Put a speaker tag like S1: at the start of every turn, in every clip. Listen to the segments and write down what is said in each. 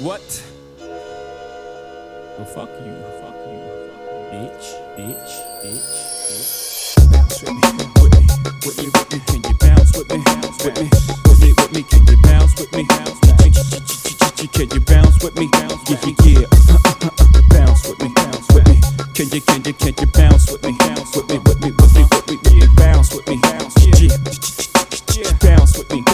S1: What? Well, fuck you. Fuck you. Bitch. Bitch. Bitch. Bitch. Bounce with me. With me. With me. With me. Can you bounce with me? bounce With me. With me. With me. Can you bounce with me? Can you bounce with me? Yeah, yeah, yeah. Bounce with me. Bounce with me. Can you, can you, can you bounce with me? Bounce with me. With me. With me. With me. Bounce with me. Bounce with me.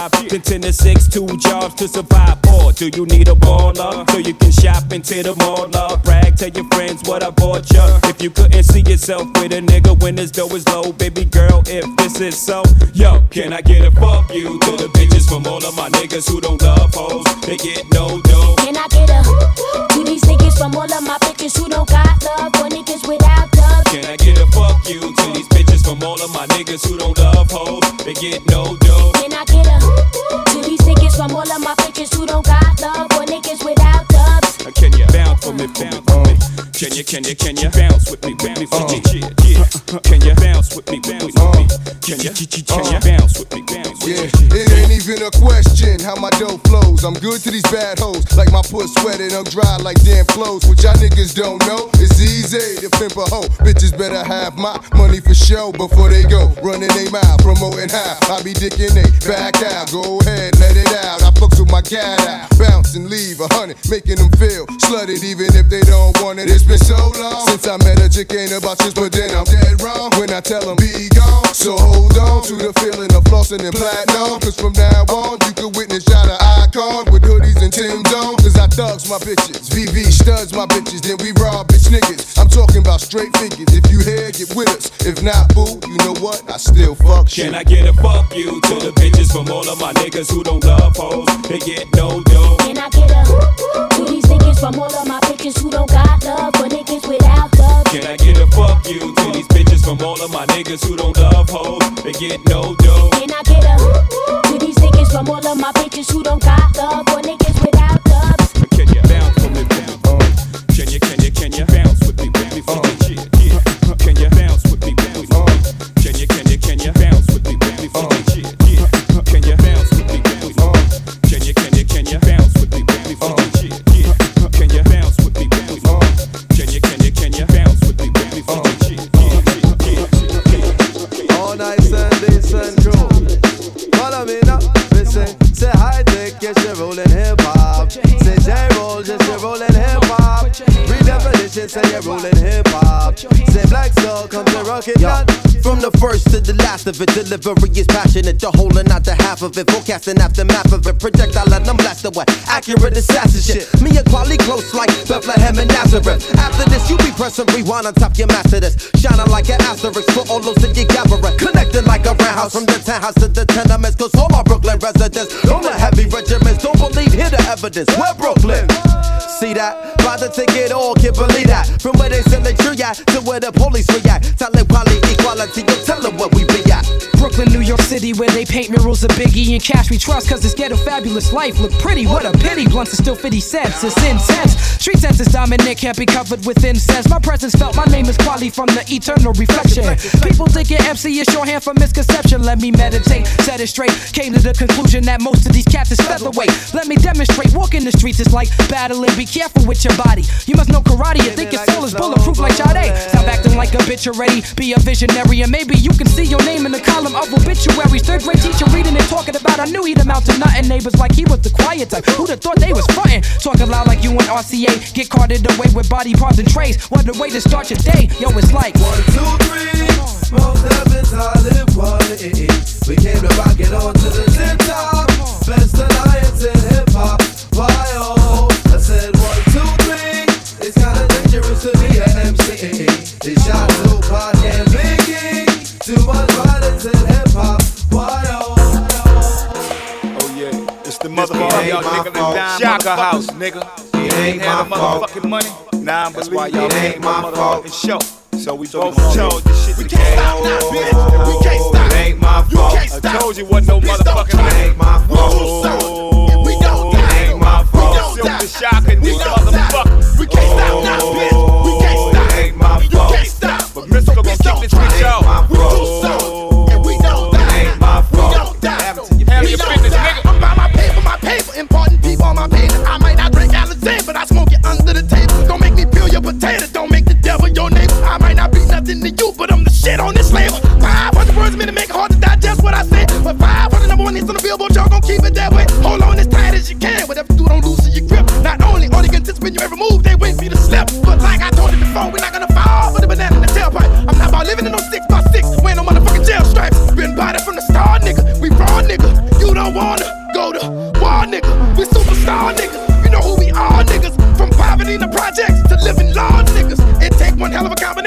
S1: then ten to six, two jobs to survive. Or do you need a baller so you can shop into the mall? Brag, tell your friends what I bought ya. If you couldn't see yourself with a nigga when his dough is low, baby girl, if this is so, yo, can I get a fuck you to the bitches from all of my niggas who don't love hoes? They get no dough.
S2: Can I get a to these niggas from all of my bitches who don't got love for niggas without love?
S1: Can I get a fuck you to these bitches from all of my niggas who don't love hoes? They get no dough.
S2: Can I get a to these niggas from all of my bitches who don't got love. For niggas without dubs?
S1: Can you bounce for me, bounce for me? Can you, can you, can you bounce with me, with me, for me? Uh. Yeah, yeah. Can you bounce with me, uh. bounce with me? Can you, can you bounce with me, bounce with me?
S3: Yeah, it ain't even a question how my dough flows. I'm good to these bad hoes, like my puss sweated, I'm dry like damn clothes. What y'all niggas don't know, it's easy to pimp a hoe. Bitches better have my money for show before they go. Running they mouth, promoting how I be dicking they back out. Go ahead, let it out. I fucks with my cat out, bounce and leave a hundred, making them feel slutted even if they don't want it. It's been so long since I met a chick, ain't about this, but then I'm dead wrong when I tell them be gone. So hold on to the feeling of flossing and platinum. Cause from now on, you can witness y'all the icon with hoodies and Tim's on. Cause I thugs my bitches, VV studs my bitches, then we rob bitch niggas. I'm talking about straight figures. If you here, get with us. If not, boo, you know what? I still fuck shit.
S1: Can I get a fuck you to the bitches from all of my niggas who don't love hoes? They get no dough.
S2: Can I get a to these niggas from all of my bitches who don't got love for niggas without love?
S1: Can I get a fuck you to these bitches from all of my niggas who don't love hoes? They get no dough.
S2: Can I get a to these niggas from all of my bitches who don't got love for niggas without love?
S1: Can you bounce for me, bounce? Can you, can you, can you bounce with me, with me, for me? Yeah,
S4: Redefinition, say Say Black Soul, come to rock it.
S5: From the first to the last of it, delivery is passionate. The whole and not the half of it. Forecasting aftermath of it. Projectile let them blast away. Accurate assassin shit. Me and Kweli close like Bethlehem and Nazareth. After this, you be pressing rewind on top your master this. Shining like an asterisk for all those that you gathering. Connected like a roundhouse from the townhouse to the tenements. Cause all my Brooklyn residents, all the heavy regiments, don't believe, hear the evidence. We're Brooklyn. See that? Buy the ticket, all can't believe that. From where they send the tree at to where the police react. Tell them quality, equality, you tell them where we be at.
S6: Brooklyn, New York City, where they paint murals of Biggie and Cash we trust, cause this ghetto fabulous life look pretty. What a pity, blunts are still 50 cents, it's intense. Street sense is dominant, can't be covered with incense. My presence felt, my name is Kweli from the eternal reflection. People think your MC is shorthand for misconception. Let me meditate, set it straight. Came to the conclusion that most of these cats is featherweight. Let me demonstrate, walking the streets is like battling. Be careful with your body. You must know karate, you think your soul is bulletproof like Sade. Stop acting like a bitch already, be a visionary, and maybe you can see your name in the column of obituaries. Third grade teacher reading and talking about, I knew he'd amount to nothing. Neighbors like he was the quiet type. Who'd have thought they was frontin'? Talking loud like you and RCA. Get carted away with body parts and trays. What a way to start your day. Yo, it's like.
S4: One, two, three. Most heavens I live. We came to rock it on to the tip top. Best alliance in hip hop. Why hop. Why oh?
S7: Oh yeah, it's the
S4: ain't my fault.
S7: Shout house, nigga.
S8: It ain't my.
S7: Motherfucking money. Nah, but
S8: That's why y'all ain't my
S7: motherfucking show. So we
S8: So
S7: both
S8: we
S7: chose this shit.
S8: We can't stop now, bitch. We can't oh, stop. It ain't my fault.
S7: I told you wasn't no motherfucking
S8: It ain't my fault.
S7: Oh,
S8: We don't die. It ain't my fault.
S7: Silkk the Shocker,
S8: We
S7: nigga,
S8: don't die.
S7: motherfucker.
S8: We can't stop now, bitch. We can't stop. It ain't my
S7: You
S8: fault.
S7: can't stop. But Mystikal gonna
S8: don't
S7: this bitch
S8: It ain't my
S7: out.
S8: We too sold. Potato, don't make the devil your neighbor. I might not be nothing to you, but I'm the shit on this label. 500 words a minute make it hard to digest what I say. But 500 number one hits on the billboard, y'all gon' keep it that way. Hold on as tight as you can, whatever you do, don't loosen your grip. Not only are they anticipating your every move, they wait for you to slip. But like I told you before, we're not gonna fall for the banana in the tailpipe. I'm not about living in no six by six, wearing no motherfucking jail stripes. Been body from the start, nigga. We raw, nigga. You don't wanna projects to living large, niggas. It take one hell of a combination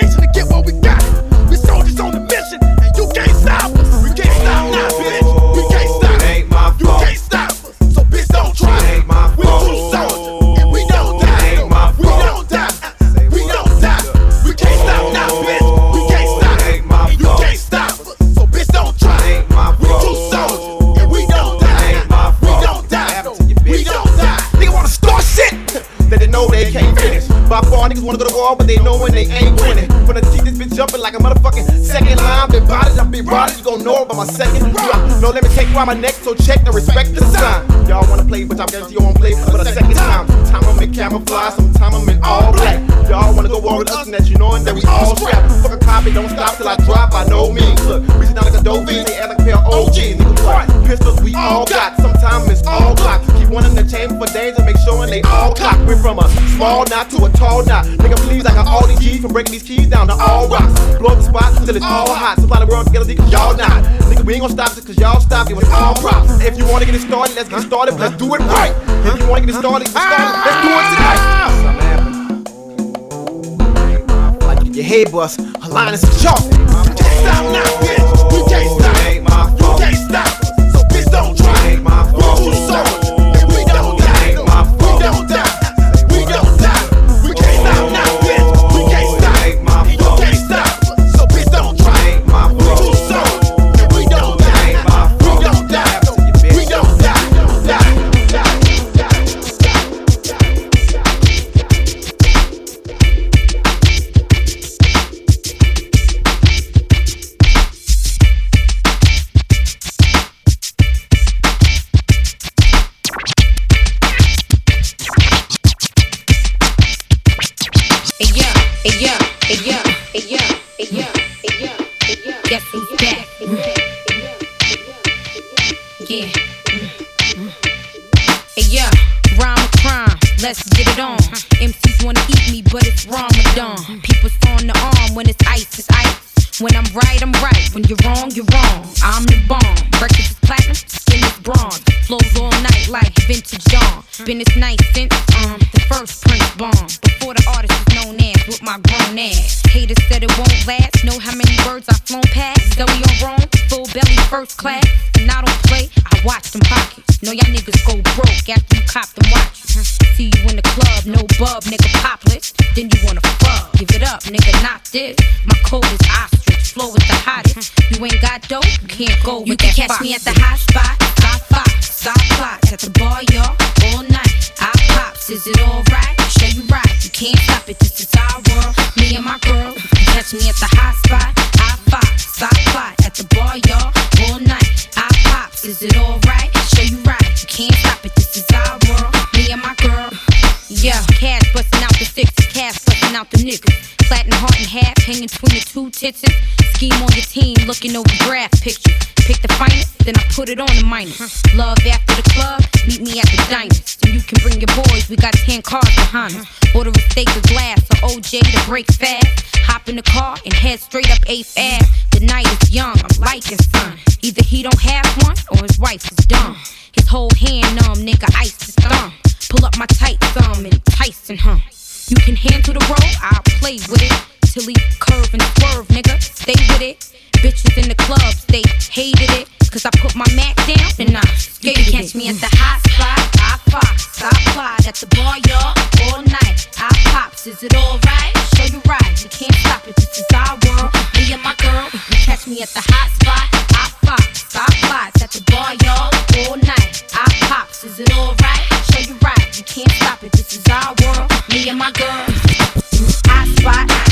S8: wanna go to war, but they know when they ain't winning. From the keep this bitch jumping like a motherfucking second line. Been bodied, I've been bodied, you gon' know about my second drop. No, let me take out my neck, so check and respect the sign. Y'all wanna play, but I guarantee you won't play for the second time. Sometime I'm in camouflage, sometime I'm in all black. Y'all wanna go war with us, and that you knowing that we all strapped. Fuck a copy, don't stop till I drop by no means. Look, reaching down like a dope fiend, they act like a pair of OGs. Pistols we all got, sometimes it's all blocks. Keep one in the chamber for danger, they all cock. We're from a small knot to a tall knot. Nigga, please, I got all these G's from breaking these keys down to all rocks. Blow up the spot till it's all hot. Supply the world together, cause y'all not. Nigga, we ain't gonna stop just cause y'all stop. It was all props. If you wanna get it started, let's get it started, but let's do it right. If you wanna get it started, get it started, let's do it tonight. Like you your head bust, a line is some chalk. You can't stop now, bitch. We can't stop. Can't
S9: go with
S2: You can
S9: that
S2: catch
S9: fox.
S2: me at the hot spot.
S9: Stop fox, stop plots at the bar, y'all, all night. I pops, is it alright? Show you right, you can't stop it, this is our world. Me and my girl, you can catch me at the hot spot. I fox, stop plot at the bar, y'all, all night. I pops, is it alright? Show you right, you can't stop it, this is our world. Me and my girl, yeah, cash busting out the sixes, cash out the niggas. Flatten heart in half, hanging between the two tits. Scheme on your team, looking over draft pictures. Pick the finest, then I put it on the minus. Love after the club, meet me at the diners. And you can bring your boys, we got 10 cars behind us. Order a steak of glass or OJ to break fast. Hop in the car and head straight up 8th Ave. The night is young, I'm liking son. Either he don't have one or his wife is dumb. His whole hand numb, nigga, ice his thumb. Pull up my tight thumb and Tyson hum. You can handle the roll, I'll play with it. Till he curve and swerve, nigga, stay with it. Bitches in the clubs, they hated it. Cause I put my Mac down and I
S2: You
S9: skated
S2: can
S9: it.
S2: catch me at the hot spot. I fox, stop
S9: spots at the bar, y'all, all night. I pops, is it alright? Show you right, you can't stop it. This is our world. Me and my girl, you catch me at the hot spot. I pops, I spots at the bar, y'all, all night. I pops, is it alright? Show you right, you can't stop it. This is our world. Me and my girl, I spot.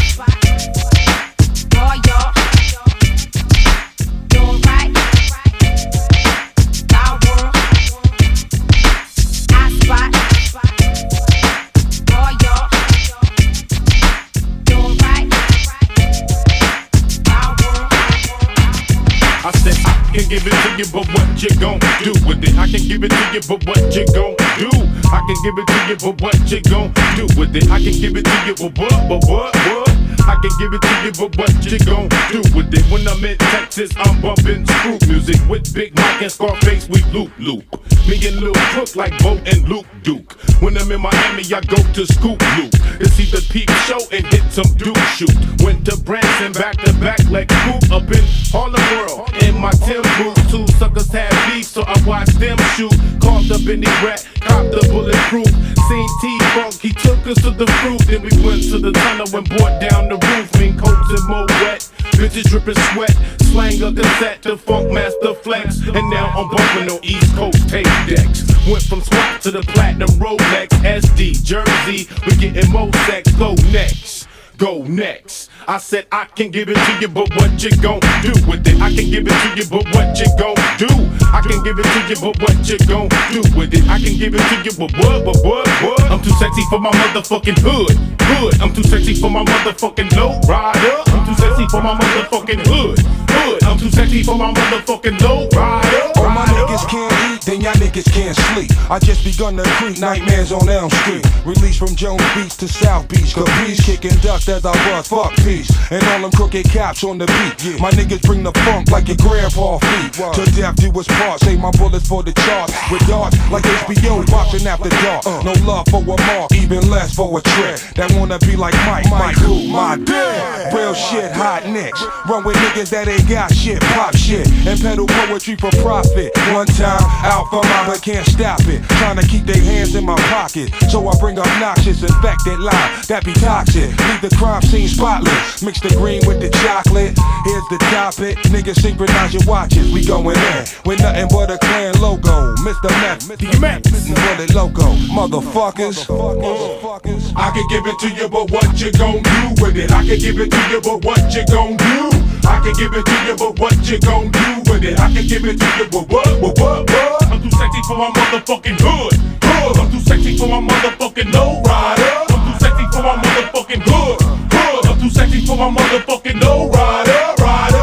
S10: Give it to you, but what you gon' do with it? I can give it to you, but what you gon' do? I can give it to you, but what you gon' do with it? I can give it to you, but what, but what, what? I can give it to you, but what you gon' do with it? When I'm in Texas, I'm bumpin' screw music with Big Mike and Scarface. We loop loop. Me and Lil Cook like Bo and Luke Duke. When I'm in Miami, I go to Scoop Loop to see the peep show and hit some Duke shoot. Went to Branson back to back like Coop up in Harlem World. In my Tim boots, two suckers had beef, so I watched them shoot. Caught up in the rat, copped the bulletproof. Seen T Funk, he took us to the fruit. Then we went to the tunnel and brought down the roof. Mean coats and more wet. Bitches dripping sweat, slang a cassette to Funkmaster Flex. And now I'm bumping on East Coast tape decks. Went from SWAT to the platinum Rolex, SD, Jersey. We getting more sex, go next. Go next. I said I can give it to you, but what you gon' do with it? I can give it to you, but what you gon' do? I can give it to you, but what you gon' do with it? I can give it to you, but what, but what, what? I'm too sexy for my motherfucking hood, hood. I'm too sexy for my motherfucking low rider. I'm too sexy for my motherfucking hood, hood. I'm too sexy for my motherfucking low rider.
S11: All my niggas can't eat, then y'all niggas can't sleep. I just begun to creep nightmares on Elm Street. Released from Jones Beach to South Beach. Capiche, kicking dust as I was. fuck peace. And all them crooked cops on the beat. Yeah. My niggas bring the funk like your grandpa feet. To death do us part. Save my bullets for the charts. With darts like HBO boxing after dark. No love for a mark, even less for a trick. That wanna be like Mike, Mike who? My dick. Real shit, hot nicks. Run with niggas that ain't got shit, pop shit. And peddle poetry for profit. One time out for my but can't stop it. Trying to keep their hands in my pocket. So I bring obnoxious, infected line that be toxic. Leave the crime scene spotless. Mix the green with the chocolate. Here's the topic. Niggas synchronize your watches. We going in with nothing but a clan logo. Mr. Meth, DMX, Bullet Loco. Motherfuckers. Motherfuckers.
S10: I can give it to you, but what you gon' do with it? I can give it to you, but what you gon' do? I can give it to you, but what you gon' do with it? I can give it to you, but what, what, what, what? I'm too sexy for my motherfucking hood, hood. I'm too sexy for my motherfucking low rider. For my motherfucking hood, hood. I'm too sexy for my motherfucking low rider, rider.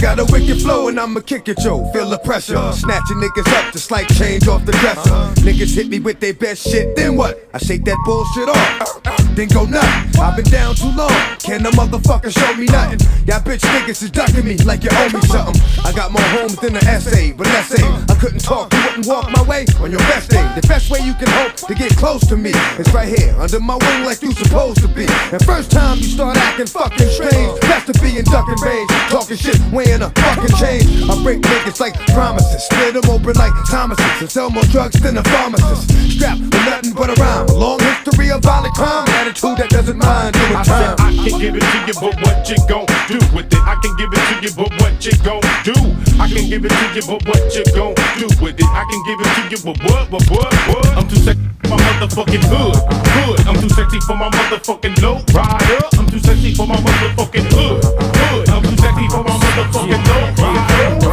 S12: Got a wicked flow and I'ma kick it, yo. Feel the pressure. Uh-huh. Snatching niggas up just like change off the dresser. Uh-huh. Niggas hit me with their best shit, then what? I shake that bullshit off. Then go nuts. I've been down too long. Can a motherfucker show me nothing? Y'all bitch niggas is ducking me like you owe me something. I got more homes than an essay, but let's say I couldn't talk, you wouldn't walk my way on your best day. The best way you can hope to get close to me is right here under my wing like you supposed to be. And first time you start acting fucking strange, best to be in ducking range, talking shit, weighing a fucking change. I break niggas like promises, split them open like Thomas's, and sell more drugs than a pharmacist. Strapped with nothing but a rhyme, a long history of violent crime, attitude that doesn't mind doing
S10: I
S12: time.
S10: said I can give it to you, but what you gon' do with it? I can give it to you, but what you gon' do? I can give it to you, but what you gon' do with it? I can give it to you, but what, but what, what? I'm too sexy for my motherfucking hood, hood. I'm too sexy for my motherfucking low rider. I'm too sexy for my motherfucking hood, good hood. I'm too sexy my motherfucking low rider.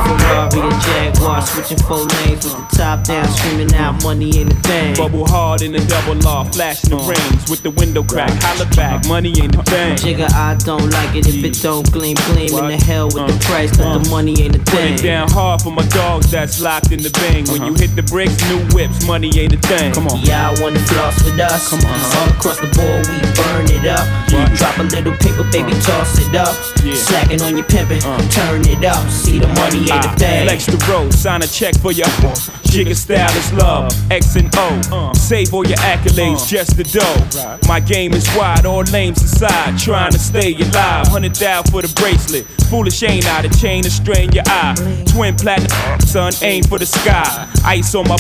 S13: Ferrari and Jaguar, switching four lanes with the top down, screaming out money ain't a thing.
S1: Bubble hard in the double law, flashing the rings with the window crack. Holla back, money ain't a thing.
S13: Jigga, I don't like it if it don't gleam, gleam in the hell with the uh, price, cause the uh. money ain't a
S1: Put
S13: thing.
S1: it down hard for my dogs that's locked in the bang. When uh-huh. you hit the bricks, new whips, money ain't a thing. Come on.
S13: Y'all wanna floss with us? Come on, all across the board we burn it up. Drop a little paper, baby, toss it up.
S1: Yeah.
S13: Slacking on your pimpin', uh. turn it up. See the money ain't a ah.
S1: I
S13: thing.
S1: flex the road, sign a check for your uh. Jigga style is love, uh. X and O. Save all your accolades, just the dough. My game is wide, all lanes aside, trying to stay alive. Hundred thou for the bracelet. Foolish ain't I, the chain to strain your eye. Twin platinum, son, aim for the sky. Ice on my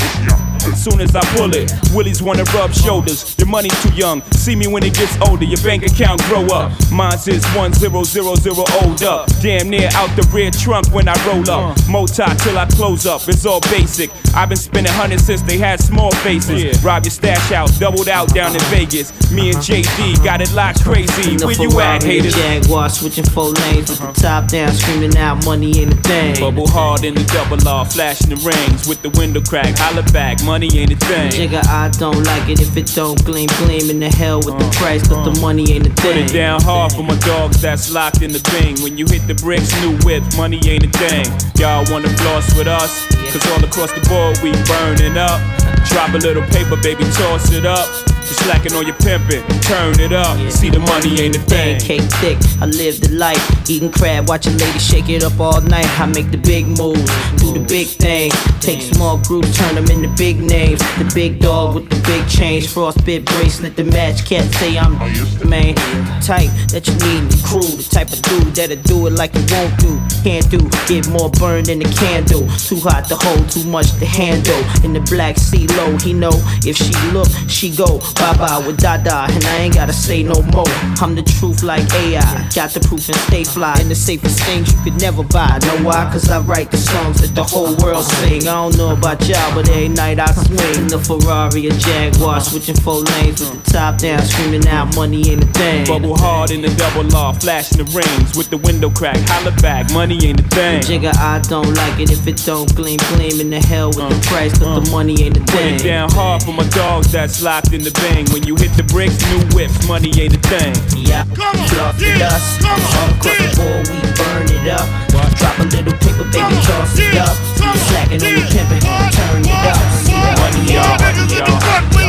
S1: Soon as I pull it, Willies wanna rub shoulders. Your money's too young. See me when it gets older. Your bank account grow up. Mine's is one zero zero zero old up. Damn near out the rear trunk when I roll up. Uh. Moti till I close up. It's all basic. I've been spending hundreds since they had small faces. Rob your stash out, doubled out down in Vegas. Me and JD got it locked crazy.
S13: In
S1: Where you at,
S13: Ferrari,
S1: haters?
S13: Jaguar switching four lanes with the uh-huh. top down, screaming out money ain't a thing.
S1: Bubble hard in the double R, flashing the rings with the window crack. Holla back, money ain't a thing.
S13: Jigga, I don't like it if it don't gleam, gleam in the hell with the uh, price, cause the uh. money ain't a
S1: Put
S13: thing.
S1: it down hard for my dogs that's locked in the thing. When you hit the bricks, new whip, money ain't a thing. Y'all wanna floss with us? Cause all across the board we burning up. Drop a little paper, baby, toss it up. You slacking on your pimping, turn it up. See the money ain't a thing.
S13: Cake thick, I live the life. Eating crab, watching ladies shake it up all night. I make the big moves, do the big thing. Take small groups, turn them into big names. The big dog with the big change, frostbit bracelet. The match Can't say I'm the man. Type that you need in the crew. The type of dude that'll do it like you won't do. Can't do, get more burned than a candle. Too hot to hold, too much to handle. In the black sea low, he know if she look, she go. Bye bye with Dada, and I ain't gotta say no more. I'm the truth like AI. Got the proof and stay fly. And the safest things you could never buy. Know why? Cause I write the songs that the whole world sing. I don't know about y'all, but every night I swing. The Ferrari, a Jaguar, switching four lanes with the top down, screaming out money ain't a thing.
S1: Bubble hard in the double R, flashing the rings with the window crack. Holla back, money ain't a thing.
S13: Jigga, I don't like it if it don't gleam, gleam in the hell with the price, cause the uh, money ain't a
S1: Put
S13: thing.
S1: it down hard for my dogs that's locked in the bang. When you hit the bricks, new whips, money ain't a thing.
S13: Yeah, come on, fluff the dust. All across the board, we burn it up. Drop a little paper, baby, toss it up. Slacking on your pimpin', turn it up. See the money, y'all, money, y'all.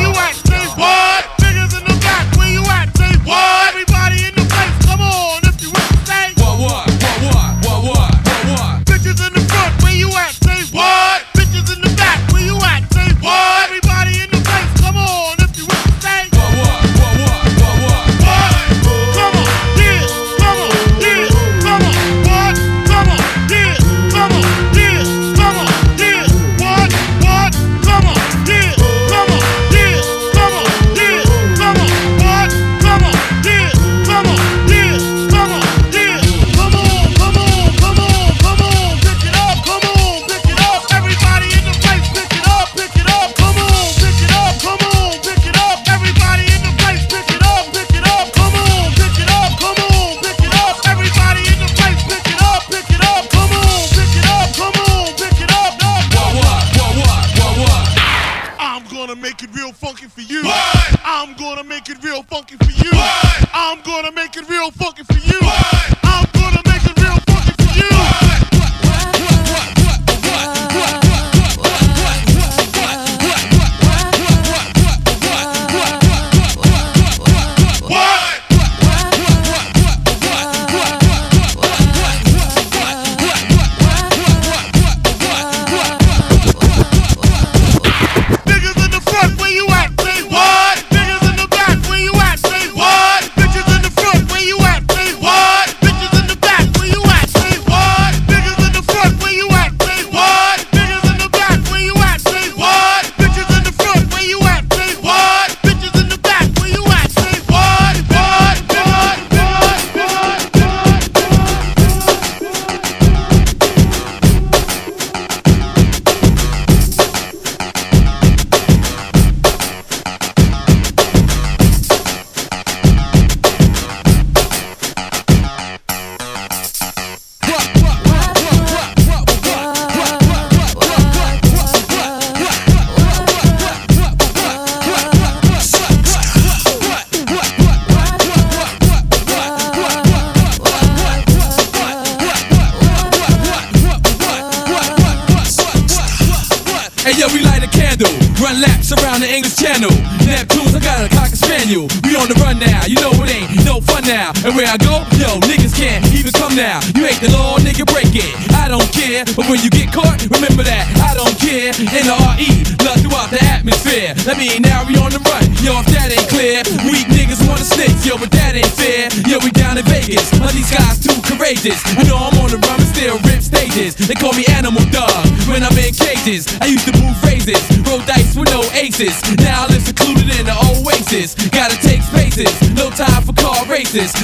S14: Car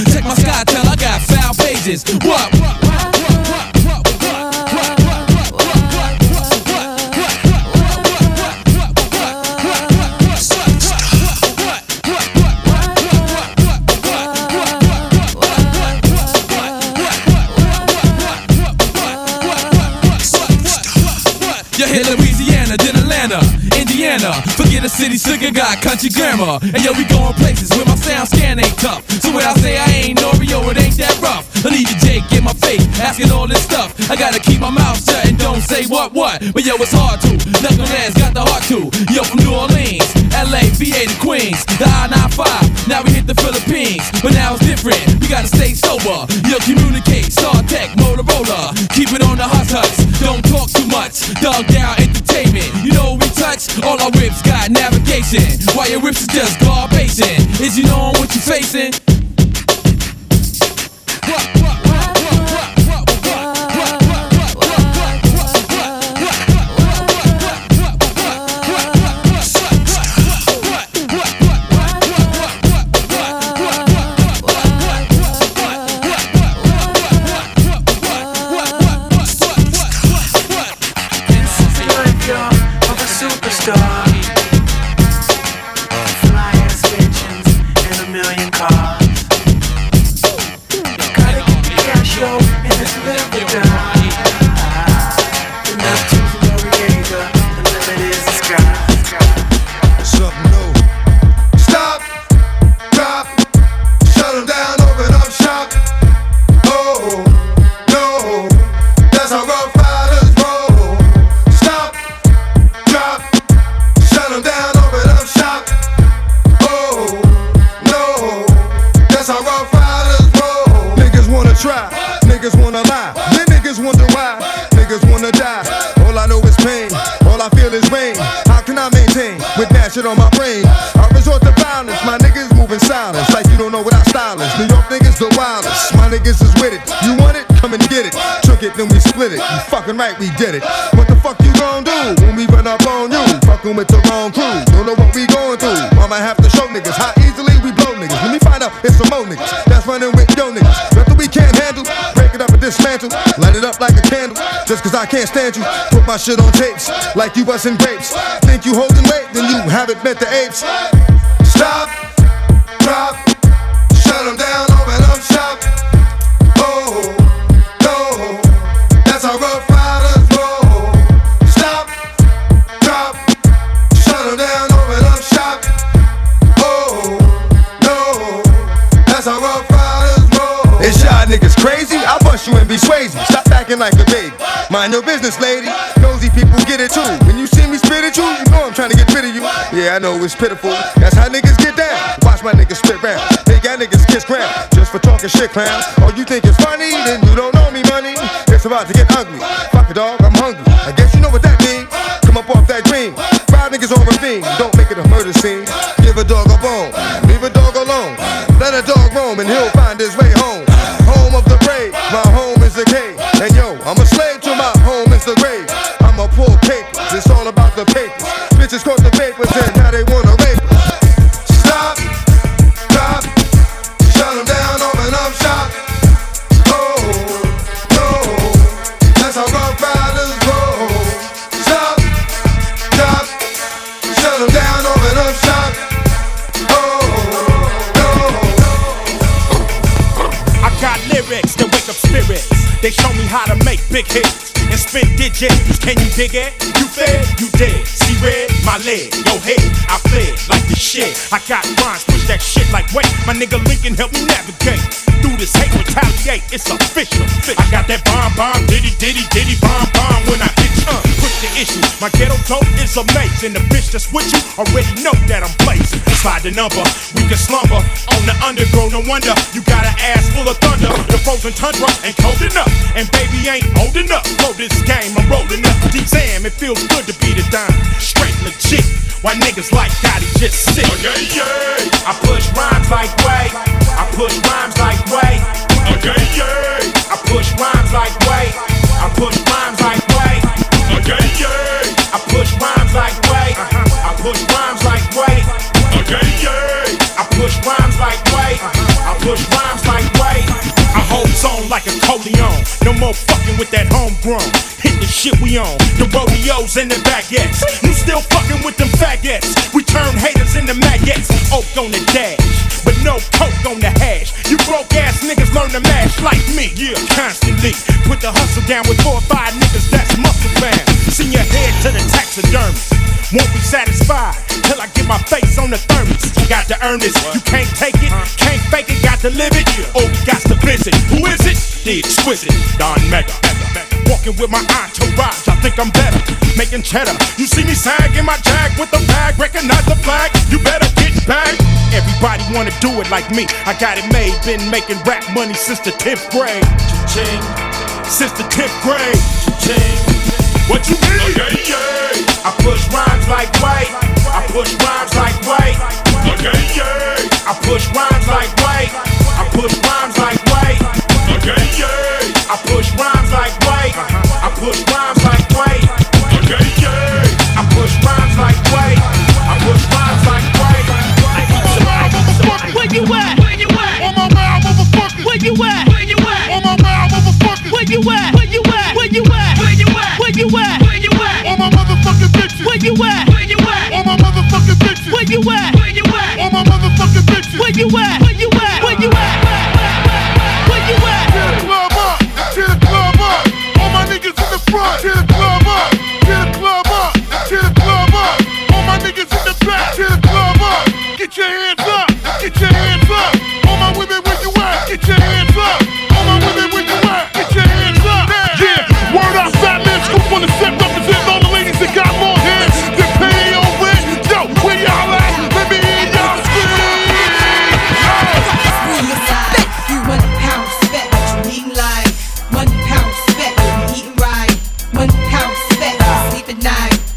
S14: city slicker, got country grammar. And yo, we going places where my sound scan ain't tough. So when I say I ain't Oreo, it ain't that rough. I need the Jake in my face, asking all this stuff. I gotta keep my mouth shut and don't say what what. But yo, it's hard to. Knuckleheads got the heart to. Yo, from New Orleans, LA, VA to Queens, the I-95. Now we hit the Philippines, but now it's different. We gotta stay sober. Yo, communicate, StarTAC, Motorola. Keep it on the hush hush. Don't talk too much. Dog down entertainment. You know we touch? All our whips got navigation. While your whips is just garbation. Is you knowing what you're facing?
S3: Something did it. What the fuck you gon' do when we run up on you? Fucking with the wrong crew, don't know what we going through. Might have to show niggas how easily we blow niggas. Let me find out it's some more niggas that's running with yo niggas. Nothing we can't handle, break it up and dismantle, light it up like a candle. Just cause I can't stand you, put my shit on tapes like you bustin' grapes. Think you holding weight, then you haven't met the apes. Stop, drop, shut 'em down, Like a baby. Mind your business, lady. Nosy people get it too. When you see me spit at you, you know I'm trying to get rid of you. Yeah, I know it's pitiful. That's how niggas get down. Watch my niggas spit round. They got niggas kiss ground. Just for talking shit, clown. Oh, you think it's funny? Then you don't know me, money. It's about to get ugly. Fuck it, dog, I'm hungry. I guess you know what that means. Come up off that green. Five niggas on ravine. Don't make it a murder scene. Give a dog a bone. Leave a dog alone. Let a dog roam and he'll find his way. Home
S10: big and spin digits. Can you dig it? You fed, you did. See red, my leg, your head. I fled like the shit. I got rhymes, push that shit like wait. My nigga Lincoln help me navigate through this hate, retaliate. It's official. I got that bomb, bomb, diddy, diddy, diddy, bomb, bomb when I hit you. Uh, push the issue. My ghetto dope is amazing. The bitch that's with you already know that I'm blazing. Slide the number, we can slumber on the underground. No wonder you got an ass full of thunder. The frozen tundra ain't cold enough, and baby ain't old enough. Blow this game, I'm rolling up. Damn, it feels good to be the dime. Straight legit. Why niggas like Gotti just sit? Okay, yeah. I push rhymes like way. I push rhymes like way. Okay, yeah. I push rhymes like way. I push rhymes like way. Okay, yeah. I push rhymes like Way. Uh-huh. I push rhymes like Way. Okay, yeah. I push rhymes like Way. I push rhymes like Way. I hold on like a Corleone. No more fucking with that homegrown. Hit the shit we on. The rodeos and the baguettes. You still fucking with them faggots. We turn haters into maggots. Oak on the dash. Learn to mash like me. Yeah, constantly. Put the hustle down with four or five niggas that's muscle bound. Send your head to the taxidermist. Won't be satisfied till I get my face on the thermos. Got to earn this. You can't take it, can't fake it, got to live it. Oh, got to visit. Who is it? The exquisite Don Mega. Walking with my entourage, I think I'm better. Making cheddar. You see me sag in my jag with the bag, recognize the flag. You better get back. Everybody wanna do it like me. I got it made. Been making rap money since the 10th grade. Ching. Since the 10th grade. Ching. What you mean? Oh, okay, yeah. I push rhymes like white. I push rhymes like white. Oh, okay, yeah. I push rhymes like white. I push rhymes like white. Oh, okay, yeah. I push rhymes
S15: you at? Where you at? On my motherfucking bitches. Where you at? Where you at? On my motherfucking bitches. Where you at? Where you at? Where you at? Where you at? Tear the club up. Tear the club up. All my niggas in the front. Tear the club up. Tear the club up. Tear the club up. All my niggas in the back. Tear the club up. Get your hands up. Get your hands up. All my women, where you at? Get your hands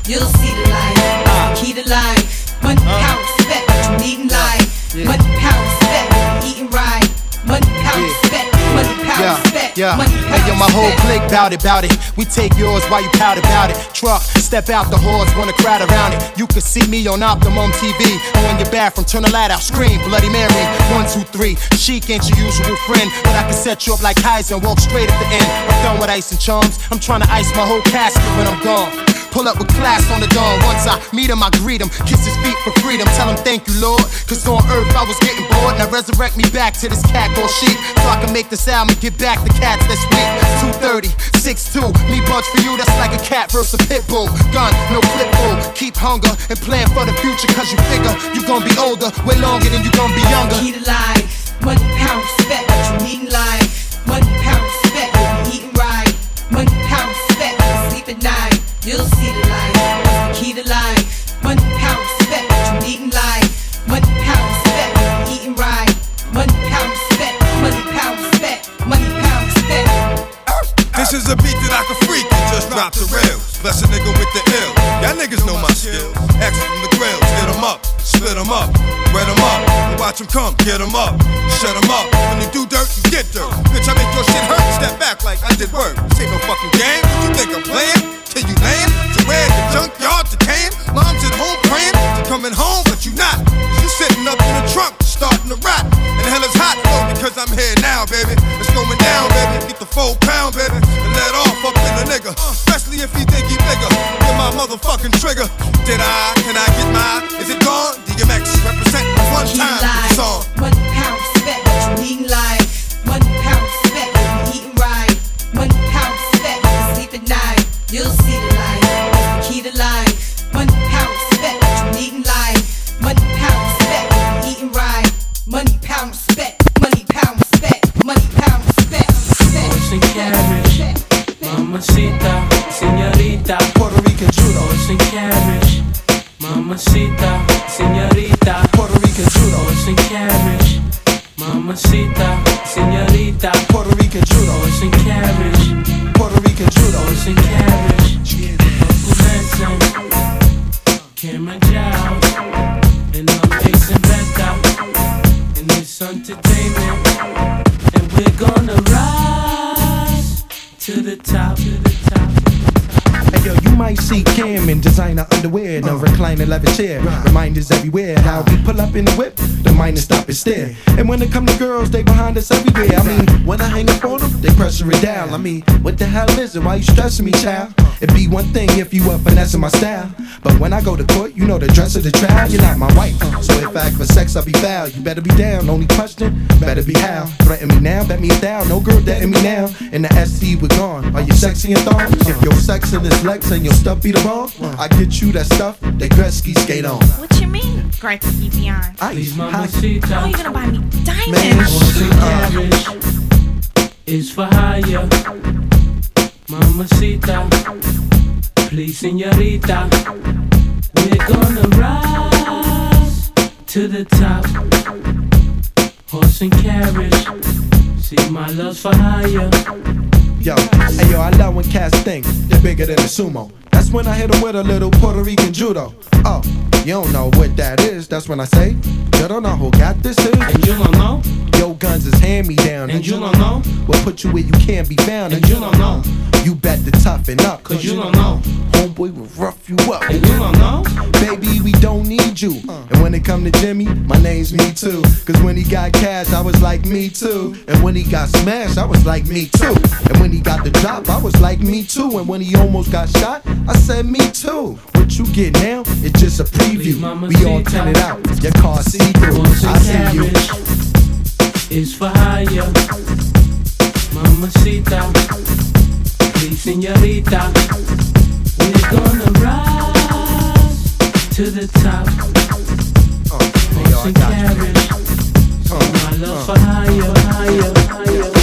S16: you'll see the light. Ah. Key to life. One ah. pound spec, what you eating like? One pound spec, what you eating right? One pound spec, one pound
S8: Yeah,
S16: spec,
S8: yeah. Hey, yo, my whole clique bout it, bout it. We take yours while you pout about it. Truck, step out the halls, wanna crowd around it. You can see me on Optimum TV. Or in your bathroom, turn the light out, scream, Bloody Mary. One, two, three. Chic ain't your usual friend, but I can set you up like Heisen, walk straight at the end. I'm done with ice and charms. I'm trying to ice my whole casket when I'm gone. Pull up with class on the dawn. Once I meet him, I greet him. Kiss his feet for freedom. Tell him thank you, Lord. Cause on earth I was getting bored. Now resurrect me back to this cat called sheep. So I can make this album and get back the cats that's weak. 230, 6'2. Me budge for you, that's like a cat versus a pit bull. Gun, no clip bull. Keep hunger and plan for the future. Cause you figure you gon' be older, way longer than you gon' be younger.
S16: Key to life. One pound spec, what you eating like? One pound spec, what you eating right? One pound spec, sleep at night, you'll see the light. The key to life? Eating like? One pound spec, what you eating right? One pound spec, money pound spec, money pound spec.
S12: This is a beat that I can freak and just drop the rails. Bless a nigga with the ill. Y'all niggas know my skills. X from the grills, hit 'em up, split 'em up, wet 'em up, and watch 'em come, get 'em up, shut 'em up. When you do dirt, you get dirt. Bitch, I make your shit hurt, step back like I did work. This ain't no fucking game. You think I'm playing? Till you lame? To where the junkyard decaying? Mom's at home praying, to coming home, but you not. You sitting up in the trunk, starting to rot. And hell is hot, though, because I'm here now, baby. It's going down, baby. Get the full pound, baby. And let off up in a nigga. Especially if he think he bigger. Get my motherfucking trigger. Did I? Can I get mine? Is it gone?
S17: Carriage, mamacita, señorita, Puerto Rican. Horse and carriage, mamacita, señorita, Puerto Rican. Horse and carriage, Puerto Rican. Horse and carriage, Uncle
S18: designer underwear and a recliner leather chair. Reminders everywhere how we pull up in the whip, the miners stop and stare. And when it come to girls, they behind us everywhere. I mean, when I hang up on them, they pressure it down. I mean, what the hell is it? Why you stressing me, child? It'd be one thing if you were finessing my style. But when I go to court, you know the dress of the trial. You're not my wife, so if I act for sex, I'll be foul. You better be down. Only question, better be how. Threaten me now, bet me down. No girl dating me now. And the SC we're gone. Are you sexy and thong? If your sex in this Lex and your stuff be the wrong, I get you that stuff that Gretzky skate on.
S19: What you mean, Gretzky Beyond?
S18: Ice,
S17: mamacita.
S19: How you gonna buy me
S18: Man,
S19: diamonds?
S17: carriage is for hire. Mamacita, please, señorita. We're gonna rise to the top. Horse and carriage. See, my love's for hire.
S18: Yo, hey yo, I love when cats think they're bigger than a sumo. That's when I hit them with a little Puerto Rican judo. Oh, you don't know what that is. That's when I say, you don't know who got this is.
S17: And you don't know?
S18: Yo, guns is hand me down.
S17: And you don't know?
S18: We'll put you where you can't be found.
S17: And you don't know?
S18: You bet to toughen up.
S17: Cause you don't know.
S18: Homeboy will rough you up.
S17: And you don't know?
S18: Baby, we don't need you. Uh. And when it come to Jimmy, my name's me too. Cause when he got cash, I was like me too. And when he got smashed, I was like me too. And when he got the drop, I was like me too. And when he almost got shot, I said me too. What you get now, it's just a preview. We all turn it out. Your car see through. I see you.
S17: is for hire. Mamacita, please, señorita. We're gonna rise to the top. Horse and carriage. My love for hire, hire, hire, hire.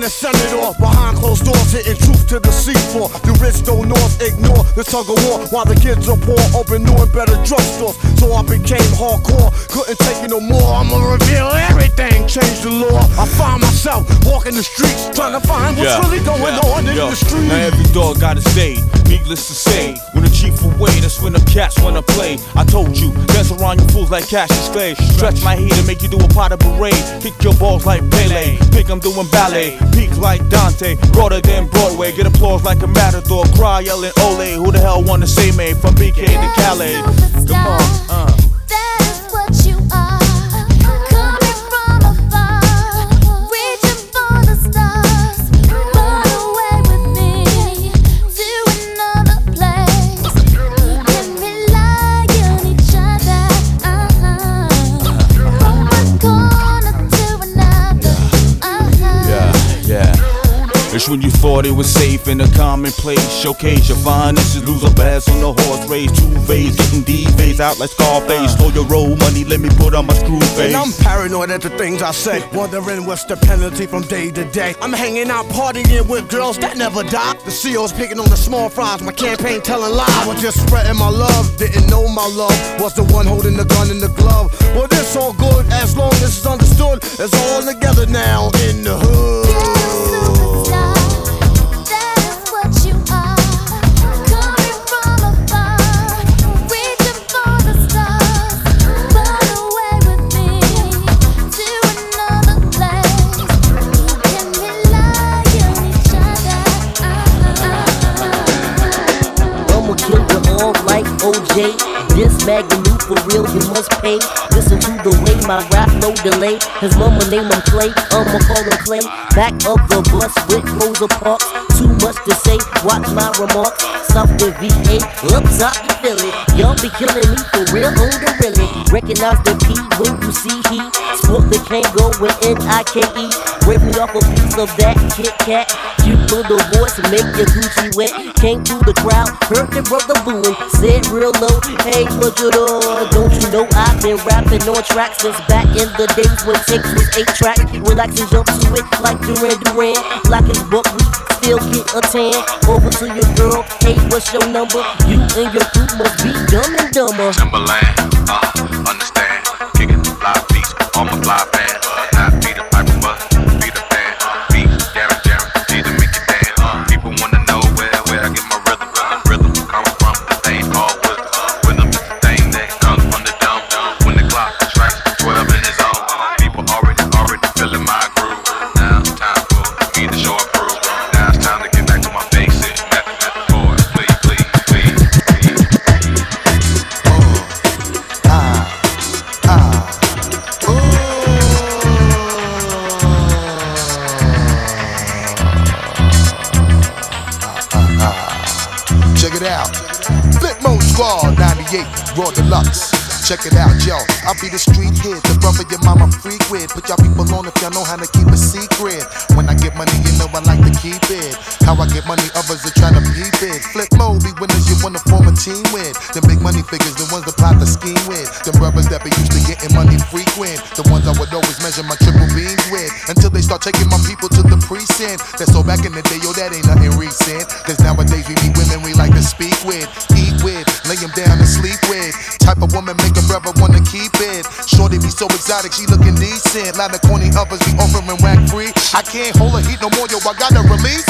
S8: Being a senator behind closed doors, hitting truth to the C4. The rich don't north ignore the tug of war while the kids are poor, open new and better drugstores. So I became hardcore, couldn't take it no more. I'ma reveal everything, change the law. I find myself walking the streets, trying to find what's really going
S20: yeah,
S8: on in the street.
S20: Now every dog got his day. Needless to say, when when the cats wanna play. I told you, dance around you fools like cash Cassius Clay. Stretch my heat and make you do a pot of parade. Kick your balls like Pele. Think I'm doing ballet. Peak like Dante. Broader than Broadway. Get applause like a matador. Cry yelling Ole. Who the hell wanna see me from BK to Calais? Come on, uh. When you thought it was safe in a commonplace. Showcase your finest, lose a bass on the horse race. Two ways, getting face out like Scarface. Stole your roll money, let me put on my screw face.
S21: And I'm paranoid at the things I say, wondering what's the penalty from day to day. I'm hanging out partying with girls that never die. The CEO's picking on the small fries, my campaign telling lies. I was just spreading my love, didn't know my love was the one holding the gun in the glove. Well, this all good as long as it's understood. It's all together now in the hood.
S22: This magnitude for real, you must pay. Listen to the way my rap no delay. His mama name him Clay, I'ma call him Clay. Back of the bus with Rosa Parks. Too much to say, watch my remarks. South the VA, up top you feel it. Y'all be killing me for real, on the really. Recognize the P when you see he. Sport the Kango with N-I-K-E. Rip me off a piece of that Kit Kat. You know the voice, make your Gucci wet. Came through the crowd, heard it the brother booing. Said real low, hey, what you do? Don't you know I've been rapping on tracks since back in the days when six was eight track. Relax and jump to it like Duran Duran. Black as book, we still get a tan. Over to your girl, hey, what's your number? You and your crew must be dumb and dumber.
S8: Timberland, uh, understand. Kicking fly beats on my fly band. Not
S14: 98, Raw Deluxe. Check it out, yo. I'll be the street kid, the brother your mama freak with. Put y'all people on if y'all know how to keep a secret. When I get money, you know I like to keep it. How I get money, others are trying to peep it. Flip mode, be winners you wanna form a team with. The I can't hold her heat no more, yo, I gotta release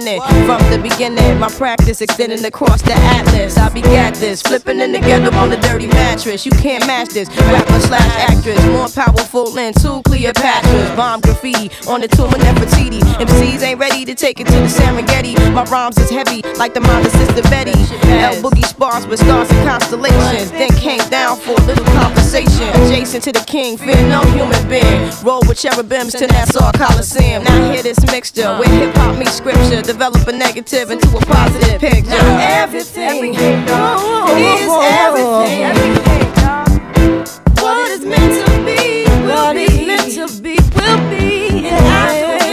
S23: linen. From the beginning, my practice extending across the atlas. I begat this, flipping in the ghetto on the dirty mattress. You can't match this. Rapper slash actress, more powerful than two Cleopatras. Bomb graffiti on the tomb of Nefertiti. MCs ain't ready to take it to the Serengeti. My rhymes is heavy like the mind of Sister Betty. L Boogie spars with stars and constellations. Then came down for a little conversation. Adjacent to the king, fear no human being. Roll with cherubims to Nassau Coliseum. Now hear this mixture where hip hop meets scripture. Develop a negative into a positive picture.
S24: Everything is everything. What is meant to be will be. meant to be will be. And after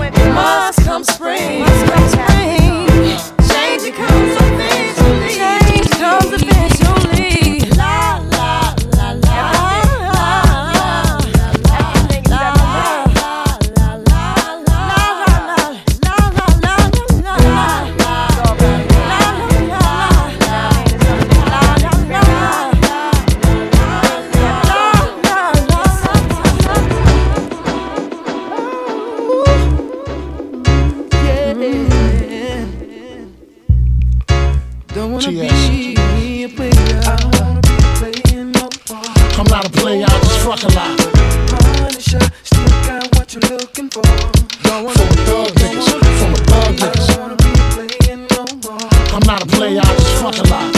S24: winter must come spring. Must come spring.
S15: What you're looking for. Don't wanna be thug niggas, from a thug niggas. I don't wanna be playing no more. I'm not a player, I just fuck a lot.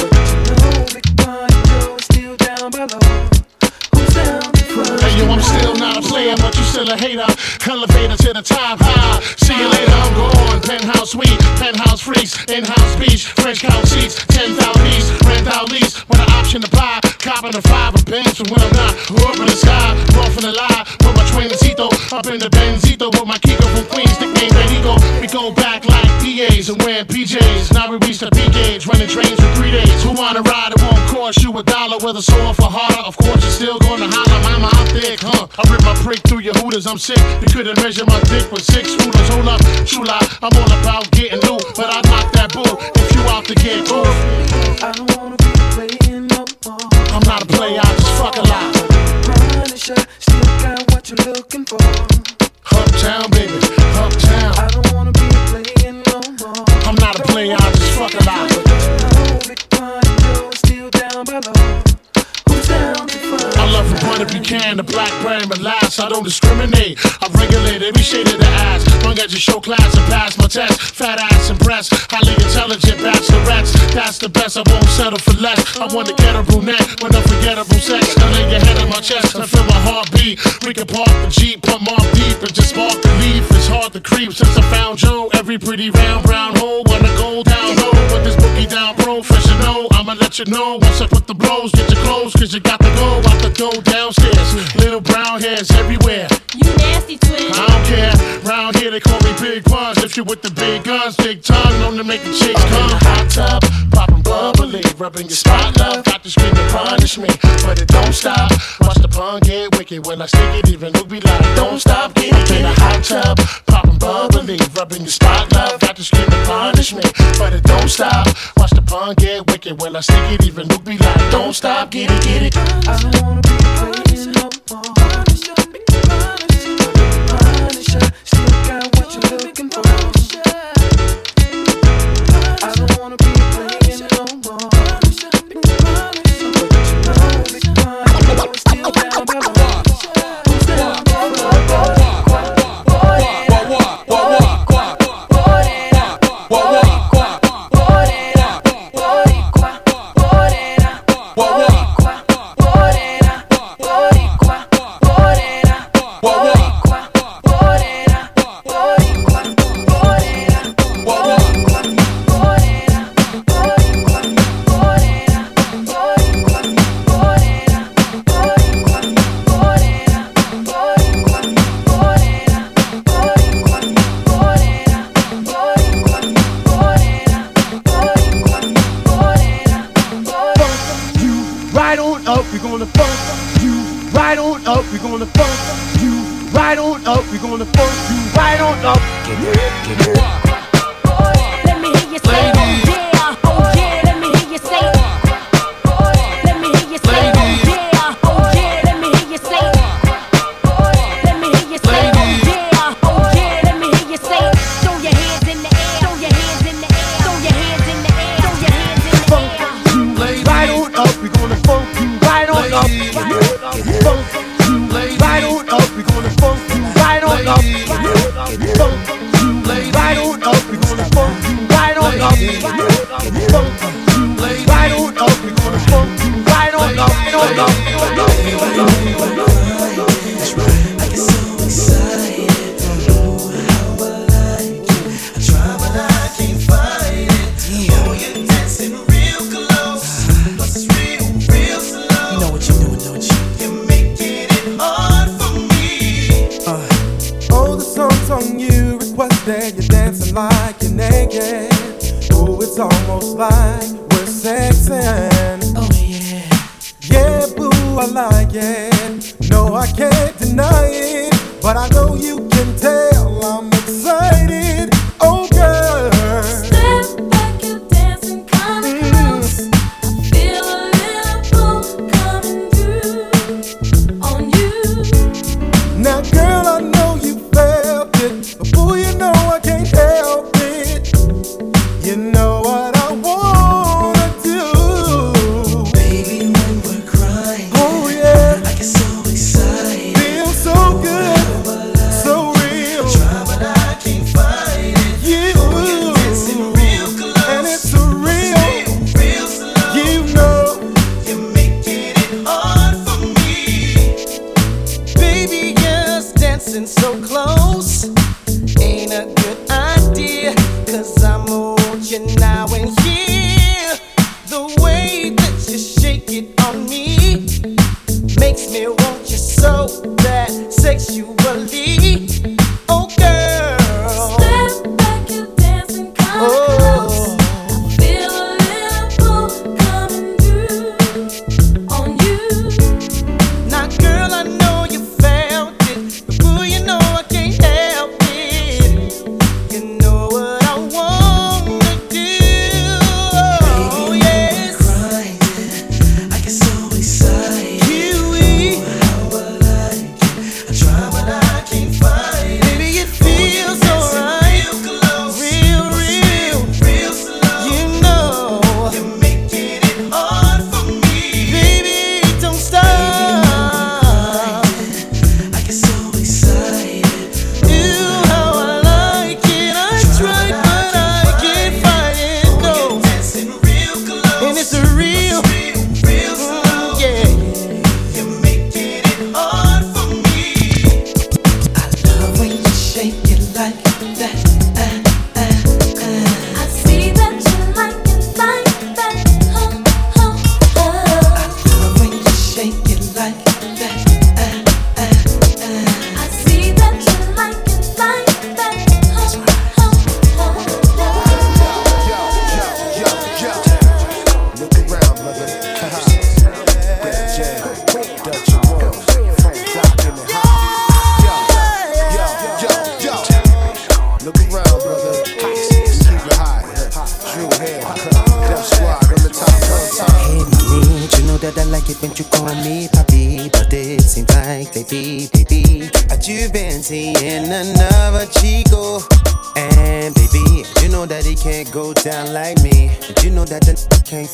S15: Still down below. Who's down before? Hey yo, I'm still not a player, but you still a hater. Elevator to the top high. See you later, I'm gone. Penthouse suite, penthouse freaks, in-house beach, French couch seats, 10,000 east, rent out lease. With an option to buy, copping a five of Benz from when I'm not. Up in the sky, rough in the lie. Put my twincito up in the Benzito with my Kiko from Queens, nickname Benito. We go back like PAs and wearing PJs. Now we reach the P gauge, running trains for three days. Who wanna ride? It won't cost you a dollar. Whether sore for harder, of course you're still gonna holler. Mama, I'm thick, huh? I rip my prick through your hooters. I'm sick. You couldn't measure my dick with six rulers. Hold up, chula. I'm all about getting new, but I knock that bull if you out to get cool. I don't wanna be playing no more. I'm not a player, I just fuck a lot. Punisher, still got what you're looking for. Uptown, baby, uptown. I don't wanna be playing no more. I'm not a player, I just fuck a lot. I love from Puerto Rican to black brand, last I don't discriminate. I regulate every shade of the ass. Long as you show class and pass my test. Fat ass and breasts, highly intelligent bachelorettes. That's the best, I won't settle for less. I want to get a brunette with unforgettable sex. I lay your head on my chest and feel my heartbeat. We can park the Jeep, put more deep and just spark the leaf. It's hard to creep since I found Joe. Every pretty round brown hole, wanna go down low. Put this bookie down professional. I'ma let you know once I put the blows. Get your clothes, cause you got to go out the door downstairs. Little brown hairs everywhere.
S24: You nasty twin.
S15: I don't care. Round here they call me Big Puns. If you with the big guns, big tongue, known to make the chicks come. Hot tub, popping bubbly, rubbing your spot, love. Got to scream to punish me, but it don't stop. Watch the pun get wicked when I stick it. Even Luke be like, don't stop, get it. In a hot tub, popping bubbly, rubbing your spot, love. Got to scream to punish me, but it don't stop. Watch the pun get wicked when I stick it. Even Luke be like, don't stop, get it, get it. I don't wanna be playing no more. Punisher, still got what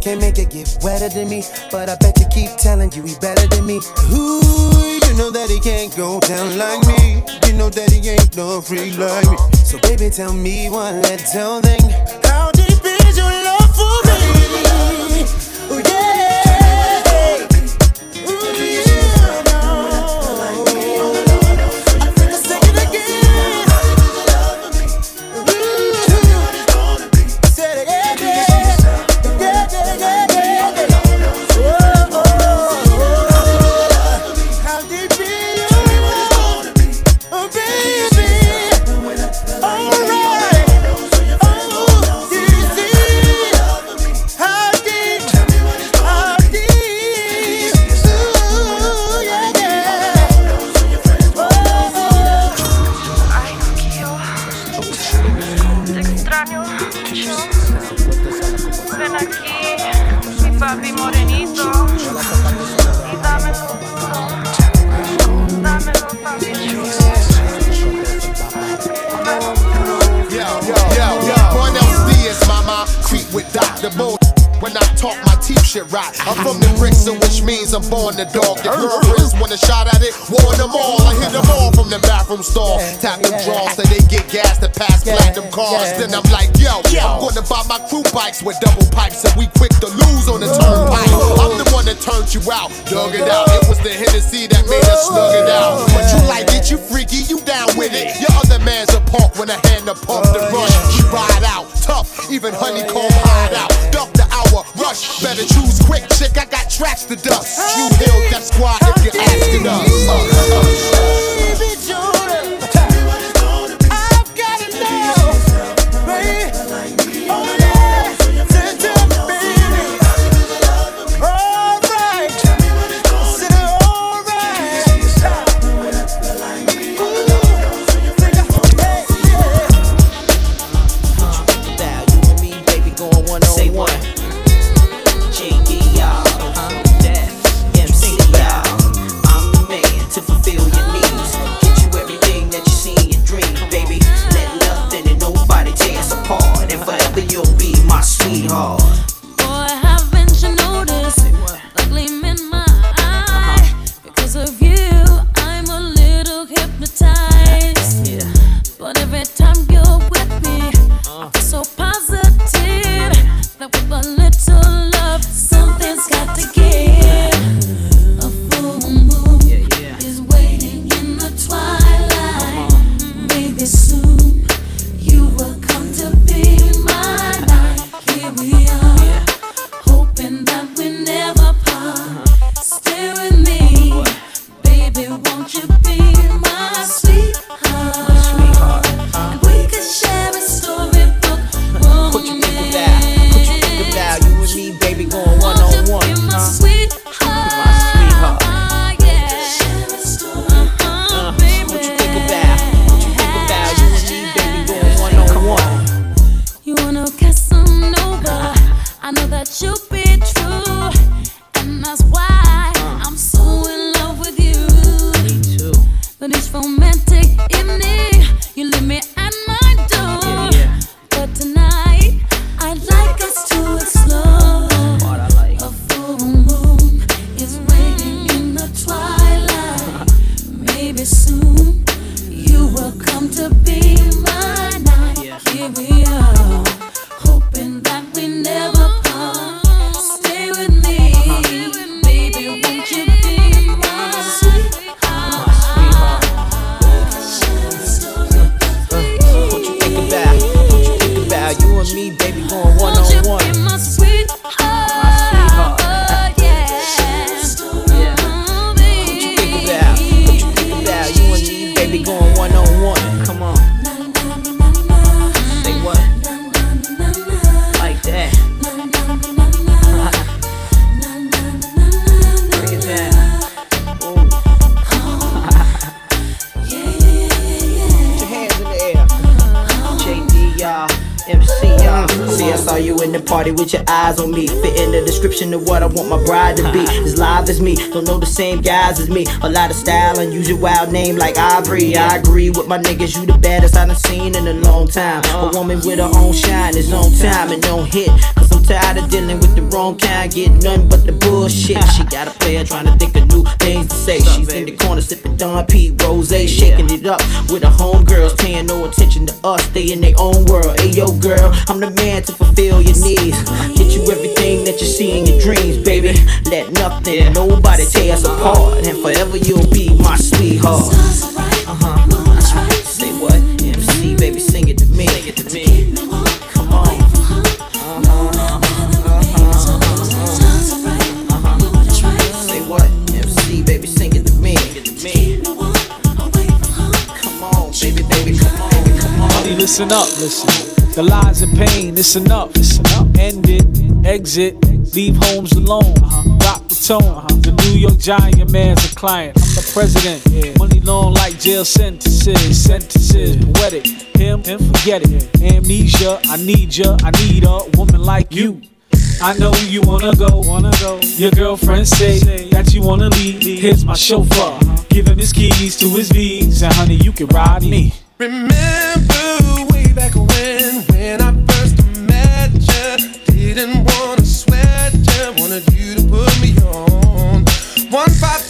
S25: Can't
S5: make it get wetter than me, but I bet you keep telling you he better than me. Ooh, you know that he can't go down like me. You know that he ain't no free like me. So baby, tell me one little thing.
S8: Talk my teeth shit right. I'm from the bricks, so which means I'm born the dog. The girlfriends want a shot at it, warn them all. I hit them all from the bathroom stall. Tap them draws so they get gas to pass platinum cars. Then I'm like, yo, I'm gonna buy my crew bikes with double pipes, and we quick to lose on the turnpike. I'm the one that turned you out, dug it out. It was the Hennessy that made us slug it out. But you like it, you freaky, you down with it. Your other man's a punk when I hand the pump the rush. You ride out, tough, even oh, honeycomb hide out. Duck the hour, rush, better choose quick, chick. I got tracks to dust. You hill that squad if you're asking us.
S26: Uh, uh. I know that you'll be
S13: same guys as me. A lot of style your wild name like Aubrey. I agree with my niggas, you the baddest I done seen in a long time. A woman with her own shine is on time and don't hit. Cause I'm tired of dealing with the wrong kind. Get nothing but the bullshit. She got a player trying to think of new things to say. She's in the corner sipping Don P. Rose, shaking it up with her homegirls, paying no attention to us. They in their own world. Hey, yo, girl, I'm the man to fulfill your needs. Get you everything that you see in your dreams, baby. Let nothing, nobody tear us apart. And forever you'll be my sweetheart. Uh huh. Say what? MC, baby, sing it to me. Sing it to me. Come on. Say what? MC, baby, sing it to me. Sing it to me. Come on, baby, baby, come on, baby, come on.
S27: Honey, listen up, listen. The lies and pain, it's enough. It's enough. End it, exit, leave homes alone. Rock the tone. The New York Giant man's a client. I'm the president. Money long like jail sentences. Sentences, poetic. Him, him, forget it. Amnesia, I need ya. I need a woman like you. I know you wanna go, wanna go. Your girlfriend say that you wanna leave. Here's my chauffeur. Give him his keys to his V's, and honey, you can ride me.
S4: Remember way back when, when I
S28: One
S4: five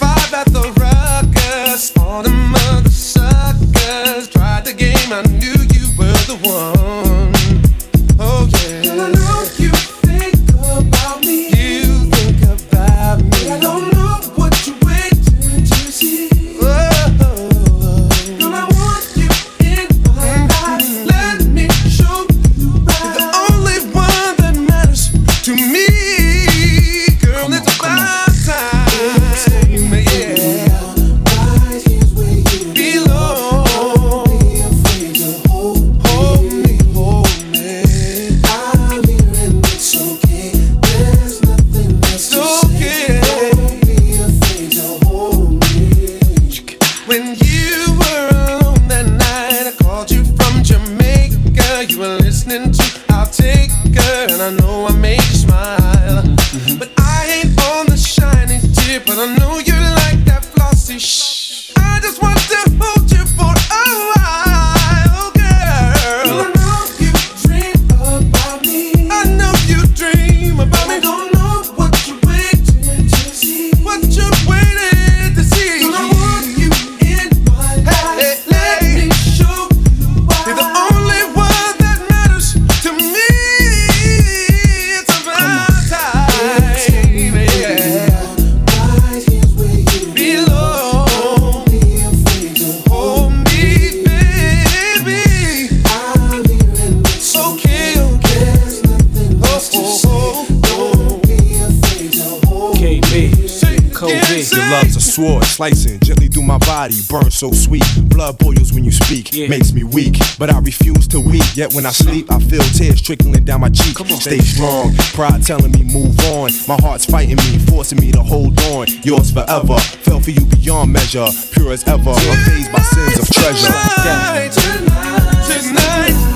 S4: COVID. Your love's a sword, slicing gently through my body, burns so sweet. Blood boils when you speak, yeah. makes me weak, but I refuse to weep. Yet when I sleep, I feel tears trickling down my cheek. Stay strong, pride telling me move on. My heart's fighting me, forcing me to hold on. Yours forever, fell for you beyond measure, pure as ever. Amazed by sins of treasure.
S28: Tonight, tonight, tonight.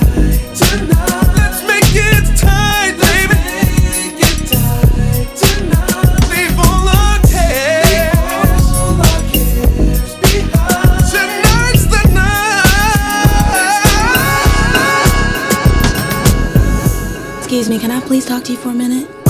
S26: Excuse me, can I please talk to you for a minute?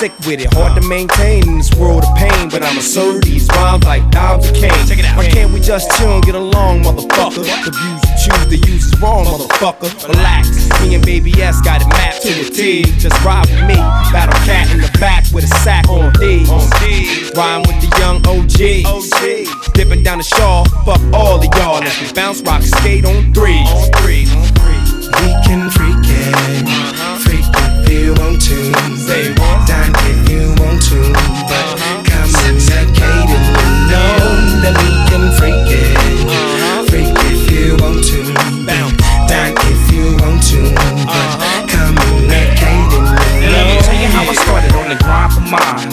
S29: sick with it. Hard to maintain in this world of pain, but I'ma serve these rhymes like diamonds. Check it out. Why can't we just chill and get along, motherfucker? The views you choose to use is wrong, motherfucker. Relax, me and Baby S got it mapped to a T. Just ride with me, battle cat in the back with a sack on D. Rhyme with the young OG. OG. Dipping down the shawl, fuck all of y'all. Let me bounce, rock, skate on three.
S30: On
S7: three.
S5: We can freak it, uh-huh. freak if you want to.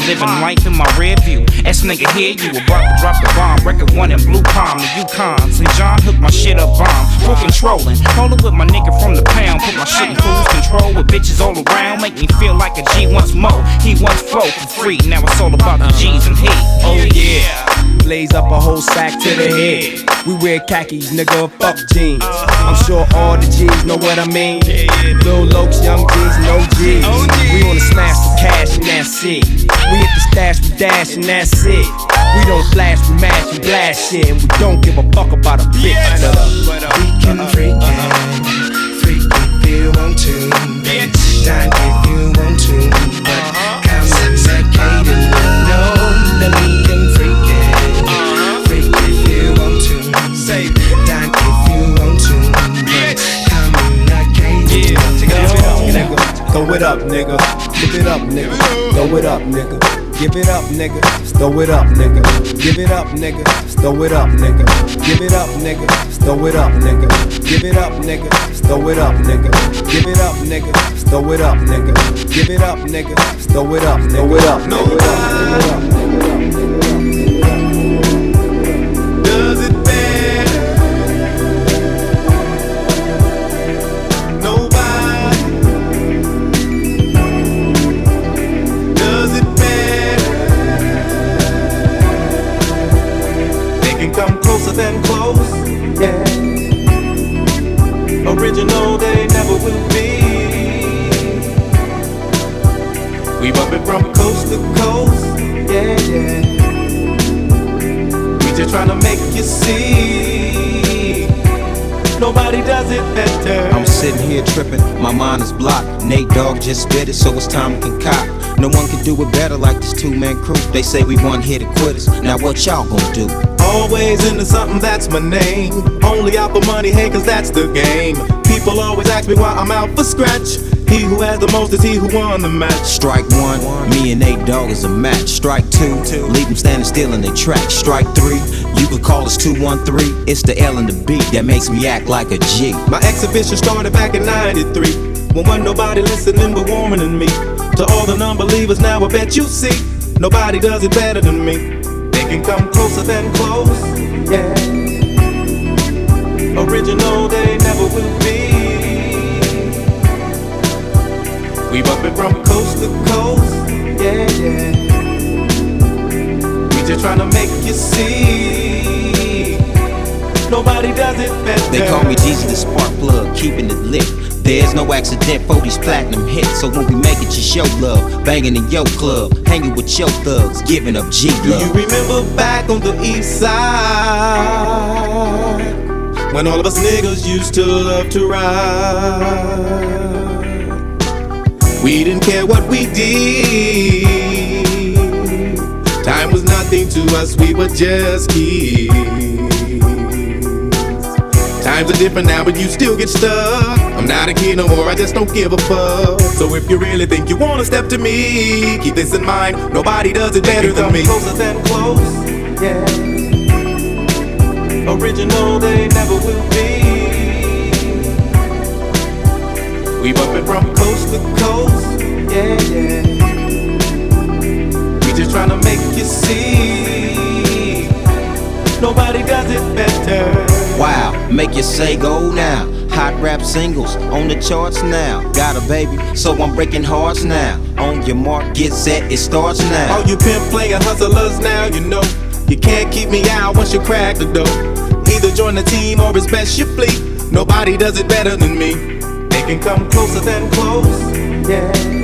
S30: Living life in my rear view. S nigga, here you about to drop the bomb. Record one in Blue Palm, the Yukon. St. John hooked my shit up bomb. Full controlling. Holding with my nigga from the pound. Put my shit in cruise control with bitches all around. Make me feel like a G once more. He once flow for free. Now it's all about the G's and he.
S31: Oh yeah. Blaze up a whole sack to the head. We wear khakis, nigga, fuck jeans. I'm sure all the G's know what I mean. Lil Lokes, young G's, no G's. We on the smash for cash and that's it. We hit the stash for dash and that's it. We don't flash, we mash, we blast shit, and we don't give a fuck about a bitch. Shut. Uh,
S5: we can uh-huh. freak it, uh-huh. freak if you want to, dine if
S31: it up, nigga. Give it up, nigga. Throw it up, nigga. Give it up, nigga. Throw it up, nigga. Give it up, nigga. Throw it up, nigga. Give it up, nigga. Throw it up, nigga. Give it up, nigga. Throw it up, nigga. Give it up, nigga. Throw it up, nigga. Give it up, nigga. Throw it up, throw it up, throw it up, throw
S32: We bumpin' from coast to coast. Yeah, yeah. We just tryna make you see. Nobody does it better.
S29: I'm sitting here tripping, my mind is blocked. Nate Dogg just spit it, so it's time to concoct. No one can do it better like this two man crew. They say we one here to quitters. Now what y'all gonna do?
S32: Always into something, that's my name. Only out for money, hey, cause that's the game. People always ask me why I'm out for scratch. He who has the most is he who won the match.
S29: Strike one, me and Nate Dogg is a match. Strike two, leave them standing still in their track. Strike three, you could call us 213. It's the L and the B that makes me act like a G.
S32: My exhibition started back in 93. When wasn't nobody listening but warming than me. To all the non-believers, now I bet you see. Nobody does it better than me. They can come closer than close. Yeah. Original, they never will be. We bumpin' from coast to coast. Yeah, yeah. We just tryna make you see. Nobody does it better.
S29: They call me Jesus the spark plug, keeping it lit. There's no accident for these platinum hits. So when we make it, you show love. Banging in your club, hanging with your thugs, giving up G love.
S32: Do you remember back on the east side? When all of us niggas used to love to ride. We didn't care what we did. Time was nothing to us, we were just kids. Times are different now, but you still get stuck. I'm not a kid no more, I just don't give a fuck. So if you really think you wanna step to me, keep this in mind. Nobody does it better than me. Closer than close, yeah. Original, they never will be. We bumpin' from coast to coast, yeah, yeah. We just tryna make you see. Nobody does it better.
S29: Wow, make you say go now. Hot rap singles on the charts now. Got a baby, so I'm breaking hearts now. On your mark, get set, it starts now.
S32: All you pimp player hustlers now, you know. You can't keep me out once you crack the door. Either join the team or it's best you flee. Nobody does it better than me. They can come closer than close, yeah.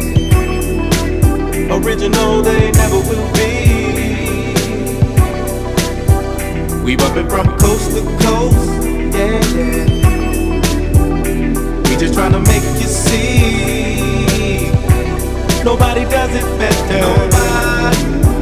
S32: Original, they never will be. We bumpin' from coast to coast, yeah, yeah. We just tryna make you see. Nobody does it better.